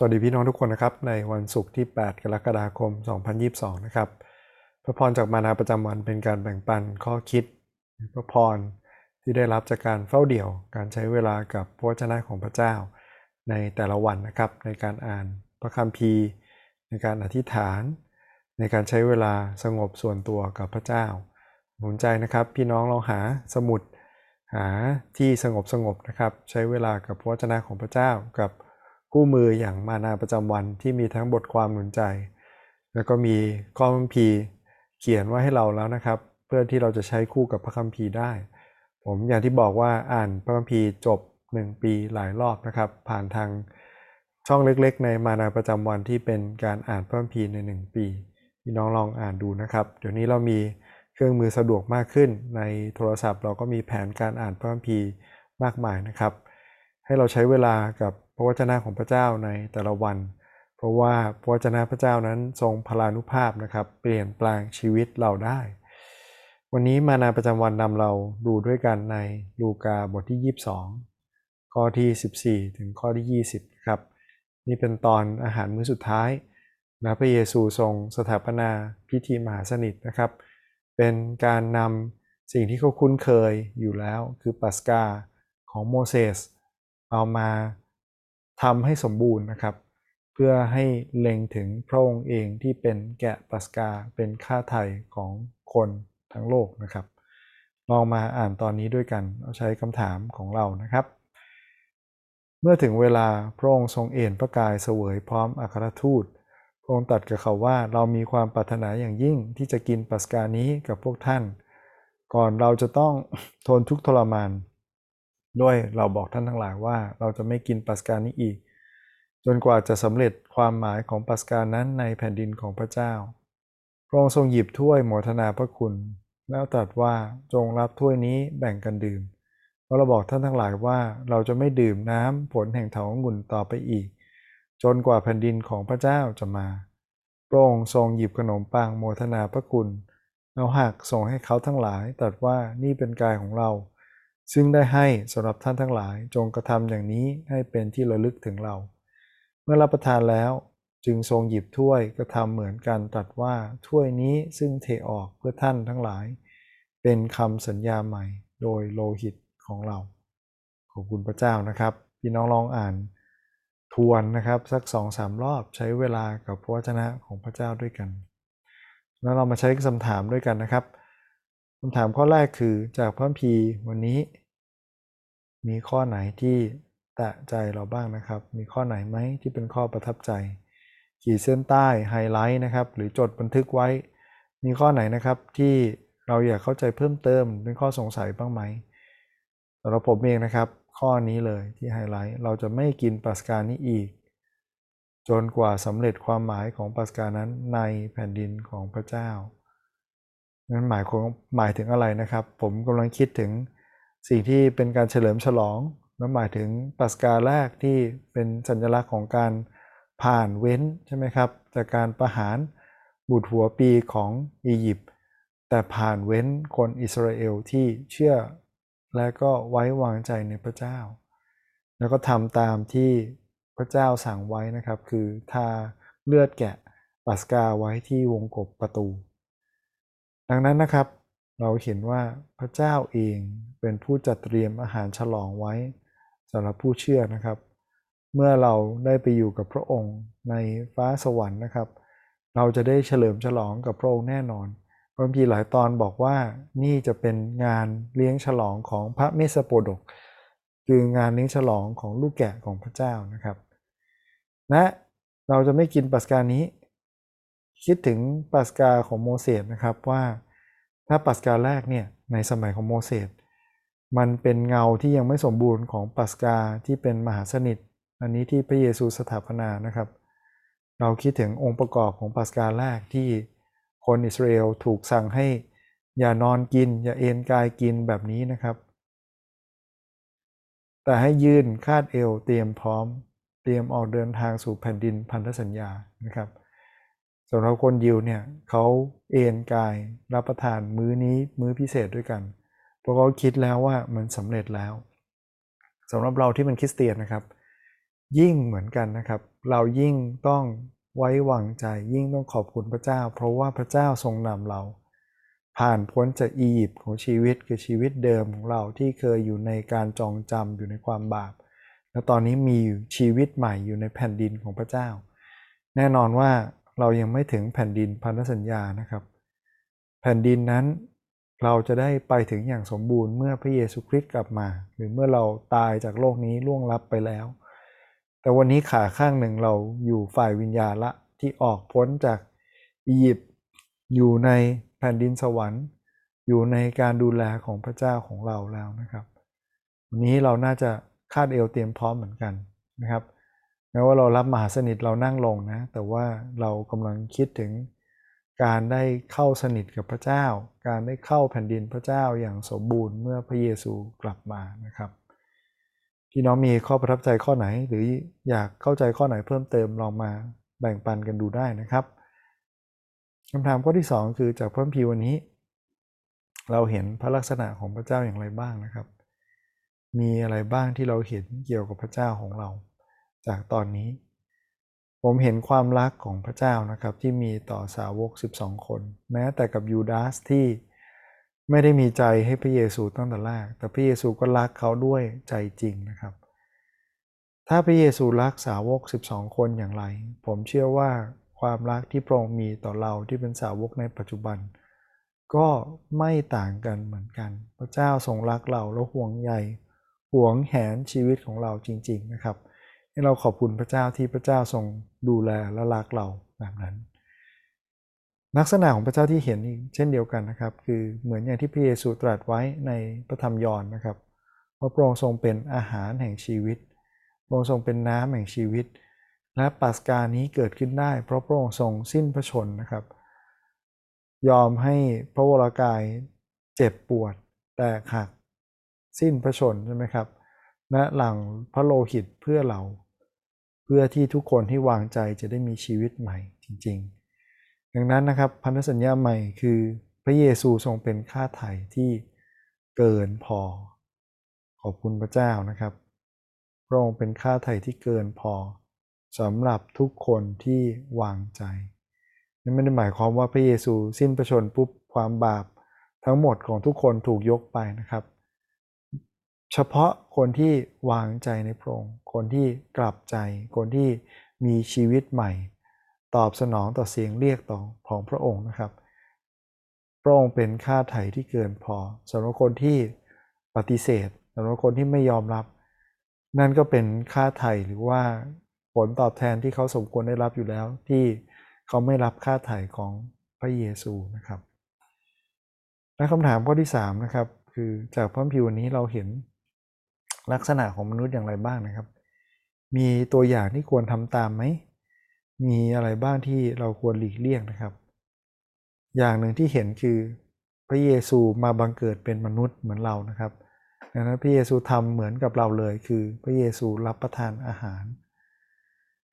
สวัสดีพี่น้องทุกคนนะครับ ในวันศุกร์ที่ 8 กรกฎาคม 2022 นะครับ พระพรจากมานาประจำวันเป็นการแบ่งปันข้อคิดพระพรที่ได้รับจากการเฝ้าเดี่ยว การใช้เวลากับพระวจนะของพระเจ้า ในแต่ละวันนะครับ ในการอ่านพระคัมภีร์ ในการอธิษฐาน ในการใช้เวลาสงบส่วนตัวกับพระเจ้าหนุนใจนะครับ พี่น้องลองหาสมุดหาที่สงบสงบนะครับ ใช้เวลากับพระวจนะของพระเจ้ากับ คู่มืออย่างมานาประจำวันที่มีทั้งบทความหนุนใจ แล้วก็มีข้อคัมภีร์เขียนไว้ให้เราแล้วนะครับ เพื่อที่เราจะใช้คู่กับพระคัมภีร์ได้ ผมอย่างที่บอกว่าอ่านพระคัมภีร์จบ 1 ปีหลายรอบนะครับ ผ่านทางช่องเล็กๆ ในมานาประจำวันที่เป็นการอ่านพระคัมภีร์ใน 1 ปีพี่น้องลองอ่านดูนะครับ เดี๋ยวนี้เรามีเครื่องมือสะดวกมากขึ้น ในโทรศัพท์เราก็มีแผนการอ่านพระคัมภีร์มากมายนะครับ ให้เราใช้เวลากับ ระวจนะของพระเจ้าในแต่ละวัน เพราะว่าพระวจนะพระเจ้านั้นทรงพลานุภาพนะครับ เปลี่ยนแปลงชีวิตเราได้ วันนี้มานาประจำวันนำเราดูด้วยกันในลูกาบทที่ 22 ข้อที่ 14 ถึงข้อที่ 20ครับนี่เป็นตอนอาหารมื้อสุดท้ายนะพระเยซูทรงสถาปนาพิธีมหาสนิทนะครับ เป็นการนำสิ่งที่เขาคุ้นเคยอยู่แล้วคือปัสกาของโมเสสเอามา ทำให้สมบูรณ์นะครับ เพื่อให้เล็งถึงพระองค์เองที่เป็นแกะปัสกาเป็นค่าไถ่ของคนทั้งโลกนะครับ ลองมาอ่านตอนนี้ด้วยกันเอาใช้คำถามของเรานะครับ เมื่อถึงเวลาพระองค์ทรงเอ็นพระกายเสวยพร้อมอัครทูตพระองค์ตรัสกับเขาว่าเรามีความปรารถนาอย่างยิ่งที่จะกินปัสกานี้กับพวกท่าน ก่อนเราจะต้องทนทุกข์ทรมาน ด้วยเราบอกท่านทั้งหลายว่าเราจะไม่กินปัสกานี้อีก จนกว่าจะสำเร็จความหมายของปัสกานั้นในแผ่นดินของพระเจ้า พระองค์ทรงหยิบถ้วยโมทนาพระคุณ แล้วตรัสว่าจงรับถ้วยนี้แบ่งกันดื่มเพราะเราบอกท่านทั้งหลายว่าเราจะไม่ดื่มน้ำผลแห่งเถาองุ่นต่อไปอีก จนกว่าแผ่นดินของพระเจ้าจะมาพระองค์ทรงหยิบขนมปังโมทนาพระคุณแล้วหักส่งให้เขาทั้งหลายตรัสว่านี่เป็นกายของเรา ซึ่งได้ให้สำหรับท่านทั้งหลายจงกระทำอย่างนี้ให้เป็นที่ระลึกถึงเรา เมื่อรับประทานแล้วจึงทรงหยิบถ้วยกระทำเหมือนกันตัดว่าถ้วยนี้ซึ่งเทออกเพื่อท่านทั้งหลาย เป็นคำสัญญาใหม่โดยโลหิตของเรา ขอบคุณพระเจ้านะครับ พี่น้องลองอ่านทวนนะครับสักสองสามรอบใช้เวลากับพระวจนะของพระเจ้าด้วยกัน แล้วเรามาใช้คำถามด้วยกันนะครับ คำถามข้อแรกคือจากพระพีวันนี้ มีข้อไหนที่แตะใจเราบ้างนะครับ มีข้อไหนไหมที่เป็นข้อประทับใจ ขีดเส้นใต้ไฮไลท์นะครับ หรือจดบันทึกไว้ มีข้อไหนนะครับที่เราอยากเข้าใจเพิ่มเติมเป็นข้อสงสัยบ้างไหมสำหรับผมเองนะครับ ข้อนี้เลยที่ไฮไลท์เราจะไม่กินปัสกานี้อีก จนกว่าสำเร็จความหมายของปัสกานั้นในแผ่นดินของพระเจ้า นั้นหมายของหมายถึงอะไรนะครับ ผมกำลังคิดถึงสิ่งที่เป็นการเฉลิมฉลองและหมายถึงปัสกาแรกที่เป็นสัญลักษณ์ของการผ่านเว้นใช่ไหมครับจากการประหารบุตรหัวปีของอียิปต์แต่ผ่านเว้นคนอิสราเอลที่เชื่อและก็ไว้วางใจในพระเจ้า แล้วก็ทำตามที่พระเจ้าสั่งไว้นะครับ คือทาเลือดแกะปัสกาไว้ที่วงกบประตู ดังนั้นนะครับ เราเห็นว่าพระเจ้าเองเป็นผู้จัดเตรียมอาหารฉลองไว้สำหรับผู้เชื่อนะครับ เมื่อเราได้ไปอยู่กับพระองค์ในฟ้าสวรรค์นะครับ เราจะได้เฉลิมฉลองกับพระองค์แน่นอนพระพีหลายตอนบอกว่านี่จะเป็นงานเลี้ยงฉลองของพระเมสโปดก คืองานเลี้ยงฉลองของลูกแกะของพระเจ้านะครับ และเราจะไม่กินปัสการนี้ คิดถึงปัสกาของโมเสสนะครับว่าถ้าปัสกาแรกเนี่ยในสมัยของโมเสสมันเป็นเงาที่ยังไม่สมบูรณ์ของปัสกาที่เป็นมหาสนิท อันนี้ที่พระเยซูสถาปนานะครับ เราคิดถึงองค์ประกอบของปัสกาแรกที่คนอิสราเอลถูกสั่งให้อย่านอนกิน อย่าเอนกายกินแบบนี้นะครับ แต่ให้ยืนคาดเอวเตรียมพร้อม เตรียมออกเดินทางสู่แผ่นดินพันธสัญญานะครับ สำหรับคนยิวเนี่ยเขาเอนกายรับประทานมื้อนี้มื้อพิเศษด้วยกัน เพราะเขาคิดแล้วว่ามันสำเร็จแล้วสำหรับเราที่เป็นคริสเตียนนะครับ ยิ่งเหมือนกันนะครับ เรายิ่งต้องไว้วางใจยิ่งต้องขอบคุณพระเจ้า เพราะว่าพระเจ้าทรงนำเรา ผ่านพ้นจากอียิปต์ของชีวิตคือชีวิตเดิมของเราที่เคยอยู่ในการจองจำอยู่ในความบาป และตอนนี้มีชีวิตใหม่อยู่ในแผ่นดินของพระเจ้า แน่นอนว่า เรายังไม่ถึงแผ่นดินพันธสัญญานะครับ แผ่นดินนั้นเราจะได้ไปถึงอย่างสมบูรณ์เมื่อพระเยซูคริสต์กลับมา หรือเมื่อเราตายจากโลกนี้ล่วงลับไปแล้ว แต่วันนี้ขาข้างหนึ่งเราอยู่ฝ่ายวิญญาณละที่ออกพ้นจากอียิปต์อยู่ในแผ่นดินสวรรค์ อยู่ในการดูแลของพระเจ้าของเราแล้วนะครับ วันนี้เราน่าจะคาดเอวเตรียมพร้อมเหมือนกันนะครับ แม้ว่าเรารับมหาสนิทเรานั่งลงนะ แต่ว่าเรากำลังคิดถึงการได้เข้าสนิทกับพระเจ้า การได้เข้าแผ่นดินพระเจ้าอย่างสมบูรณ์เมื่อพระเยซูกลับมานะครับพี่น้องมีข้อประทับใจข้อไหน หรืออยากเข้าใจข้อไหนเพิ่มเติมลองมาแบ่งปันกันดูได้นะครับคำถามข้อที่ 2 คือจากพระพีร์วันนี้ เราเห็นพระลักษณะของพระเจ้าอย่างไรบ้างนะครับ มีอะไรบ้างที่เราเห็นเกี่ยวกับพระเจ้าของเรา จากตอนนี้ ผมเห็นความรักของพระเจ้านะครับที่มีต่อสาวก 12 คน แม้แต่กับยูดาสที่ไม่ได้มีใจให้พระเยซูตั้งแต่แรก แต่พระเยซูก็รักเขาด้วยใจจริงนะครับ ถ้าพระเยซูรักสาวก 12 คนอย่างไร ผมเชื่อว่าความรักที่พระองค์มีต่อเราที่เป็นสาวกในปัจจุบัน ก็ไม่ต่างกันเหมือนกัน พระเจ้าทรงรักเราและห่วงใยห่วงแหนชีวิตของเราจริง ๆนะครับ ให้เราขอบคุณพระเจ้าที่พระเจ้าทรงดูแลและรักเราแบบนั้น ลักษณะของพระเจ้าที่เห็นเช่นเดียวกันนะครับ คือเหมือนอย่างที่พระเยซูตรัสไว้ในพระธรรมยอห์นนะครับว่าพระองค์ทรงเป็นอาหารแห่งชีวิตพระองค์ทรงเป็นน้ำแห่งชีวิต และปัสกานี้เกิดขึ้นได้ เพราะพระองค์ทรงสิ้นพระชนนะครับ ยอมให้พระวรากายเจ็บปวดแตกหัก สิ้นพระชนใช่ไหมครับและหลังพระโลหิตเพื่อเรา พื่อที่ทุกคนที่วางใจจะได้มีชีวิตใหม่จริง ๆ ดังนั้นนะครับพันธสัญญาใหม่คือพระเยซูทรงเป็นค่าไถ่ที่เกินพอ ขอบคุณพระเจ้านะครับ พระองค์เป็นค่าไถ่ที่เกินพอสำหรับทุกคนที่วางใจนั่นไม่ได้หมายความว่าพระเยซูสิ้นพระชนปุ๊บความบาปทั้งหมดของทุกคนถูกยกไปนะครับ เฉพาะคนที่วางใจในพระองค์ คนที่กลับใจ คนที่มีชีวิตใหม่ ตอบสนองต่อเสียงเรียกต่อของพระองค์นะครับ พระองค์เป็นค่าไถ่ที่เกินพอสำหรับคนที่ปฏิเสธสำหรับคนที่ไม่ยอมรับ นั่นก็เป็นค่าไถ่หรือว่าผลตอบแทนที่เขาสมควรได้รับอยู่แล้ว ที่เขาไม่รับค่าไถ่ของพระเยซูนะครับและคำถามข้อที่3นะครับคือจากพระพิวันนี้เราเห็น ลักษณะของมนุษย์อย่างไรบ้างนะครับ มีตัวอย่างที่ควรทำตามไหม มีอะไรบ้างที่เราควรหลีกเลี่ยงนะครับ อย่างหนึ่งที่เห็นคือพระเยซูมาบังเกิดเป็นมนุษย์เหมือนเรานะครับดังนั้นพระเยซูทำเหมือนกับเราเลย คือพระเยซูรับประทานอาหาร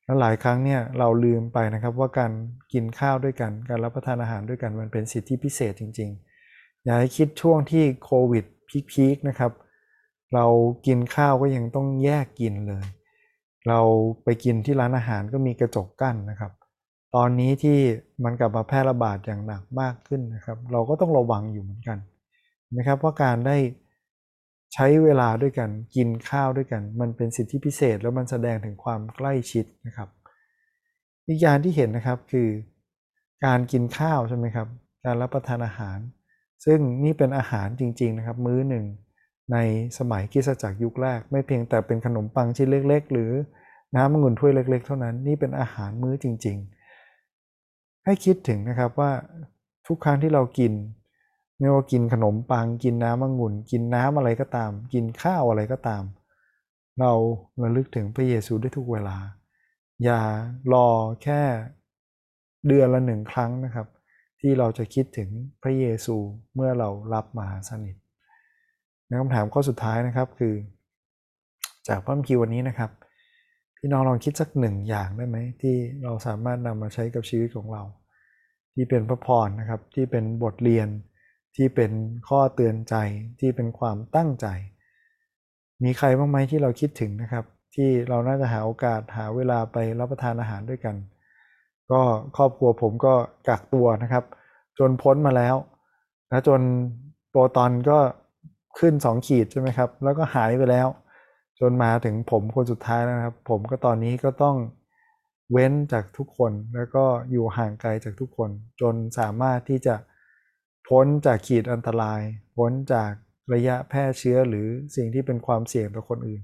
และหลายครั้งเนี่ยเราลืมไปนะครับว่าการกินข้าวด้วยกัน การรับประทานอาหารด้วยกันมันเป็นสิทธิพิเศษจริง ๆ อย่าให้คิดช่วงที่โควิดพีคๆนะครับ เรากินข้าวก็ยังต้องแยกกินเลย เราไปกินที่ร้านอาหารก็มีกระจกกั้นนะครับ ตอนนี้ที่มันกลับมาแพร่ระบาดอย่างหนักมากขึ้นนะครับ เราก็ต้องระวังอยู่เหมือนกันนะครับว่าการได้ใช้เวลาด้วยกันกินข้าวด้วยกัน มันเป็นสิทธิพิเศษแล้วมันแสดงถึงความใกล้ชิดนะครับ อีกอย่างที่เห็นนะครับคือการกินข้าวใช่ไหมครับ การรับประทานอาหาร ซึ่งนี่เป็นอาหารจริง ๆนะครับ มื้อหนึ่ง ในสมัยกิสจักรยุคแรก ไม่เพียงแต่เป็นขนมปังชิ้นเล็ก ๆ หรือน้ำมงุนถ้วยเล็ก ๆ เท่านั้นนี่เป็นอาหารมื้อจริง ๆ ให้คิดถึงนะครับว่าทุกครั้งที่เรากิน ไม่ว่ากินขนมปัง กินน้ำมงุนกินน้ำอะไรก็ตาม กินข้าวอะไรก็ตาม เราระลึกถึงพระเยซูได้ทุกเวลา อย่ารอแค่เดือนละหนึ่งครั้งนะครับ ที่เราจะคิดถึงพระเยซูเมื่อเรารับมาสนิท คำถามข้อสุดท้ายนะครับคือ จากพระคิววันนี้นะครับ พี่น้องลองคิดสักหนึ่งอย่างได้ไหมที่เราสามารถนำมาใช้กับชีวิตของเรา ที่เป็นพระพรนะครับ ที่เป็นบทเรียน ที่เป็นข้อเตือนใจ ที่เป็นความตั้งใจ มีใครบ้างไหมที่เราคิดถึงนะครับ ที่เราน่าจะหาโอกาสหาเวลาไปรับประทานอาหารด้วยกัน ก็ครอบครัวผมก็กักตัวนะครับ จนพ้นมาแล้วนะจนโปรตอนก็ ขึ้น 2 ขีดใช่ไหมครับ แล้วก็หายไปแล้ว จนมาถึงผมคนสุดท้ายนะครับ ผมก็ตอนนี้ก็ต้องเว้นจากทุกคนแล้วก็อยู่ห่างไกลจากทุกคน จนสามารถที่จะพ้นจากขีดอันตราย พ้นจากระยะแพร่เชื้อหรือสิ่งที่เป็นความเสี่ยงต่อคนอื่น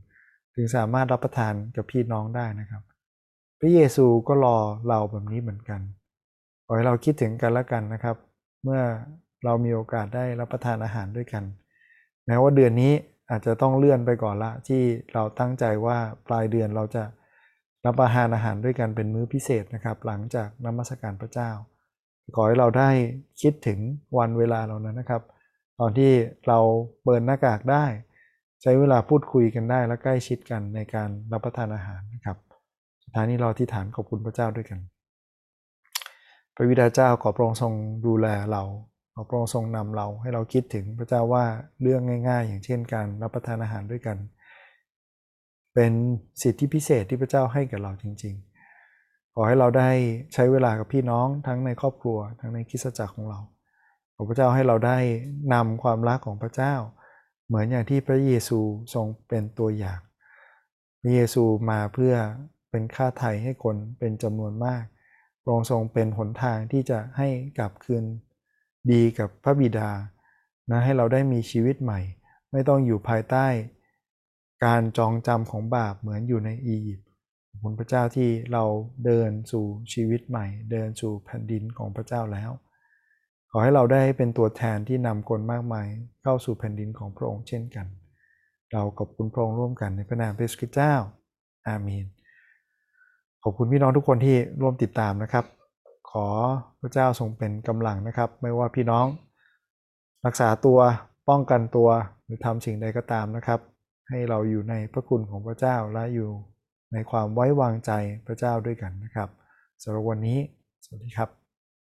ถึงสามารถรับประทานกับพี่น้องได้นะครับ พระเยซูก็รอเราแบบนี้เหมือนกันขอให้เราคิดถึงกันและกันนะครับ เมื่อเรามีโอกาสได้รับประทานอาหารด้วยกัน แม้ว่าเดือนนี้อาจจะต้องเลื่อนไปก่อนละ ที่เราตั้งใจว่าปลายเดือนเราจะรับประทานอาหารด้วยกันเป็นมื้อพิเศษนะครับ หลังจากนมัสการพระเจ้า ขอให้เราได้คิดถึงวันเวลาเรานั้นนะครับ ตอนที่เราเปิดหน้ากากได้ ใช้เวลาพูดคุยกันได้และใกล้ชิดกันในการรับประทานอาหารนะครับสุดท้ายนี้เราที่ฐานขอบคุณพระเจ้าด้วยกัน พระวิดาเจ้าขอพระองค์ทรงดูแลเรา อพระองค์ทรงนำเราให้เราคิดถึงพระเจ้าว่าเรื่องง่าย ๆ อย่างเช่นการรับประทานอาหารด้วยกัน เป็นสิทธิพิเศษที่พระเจ้าให้กับเราจริง ๆ ขอให้เราได้ใช้เวลากับพี่น้องทั้งในครอบครัว ทั้งในคริสตจักรของเรา ขอพระเจ้าให้เราได้นำความรักของพระเจ้า เหมือนอย่างที่พระเยซูทรงเป็นตัวอย่างพระเยซูมาเพื่อเป็นค่าไถ่ให้คนเป็นจำนวนมากพระองค์ทรงเป็นหนทางที่จะให้กลับคืน ดีกับพระบิดานะให้เราได้มีชีวิตใหม่ ไม่ต้องอยู่ภายใต้ การจองจำของบาปเหมือนอยู่ในอียิปต์ขอบคุณพระเจ้าที่เราเดินสู่ชีวิตใหม่ เดินสู่แผ่นดินของพระเจ้าแล้ว ขอให้เราได้เป็นตัวแทนที่นำคนมากมายเข้าสู่แผ่นดินของพระองค์เช่นกัน เราขอบคุณพระองค์ร่วมกันในพระนามพระสุคริสต์เจ้า อาเมนขอบคุณพี่น้องทุกคนที่ร่วมติดตามนะครับ ขอพระเจ้าทรงเป็นกำลังนะครับ ไม่ว่าพี่น้อง รักษาตัวป้องกันตัวหรือทำสิ่งใดก็ตามนะครับ ให้เราอยู่ในพระคุณของพระเจ้าและอยู่ในความไว้วางใจพระเจ้าด้วยกันนะครับสำหรับวันนี้ สวัสดีครับ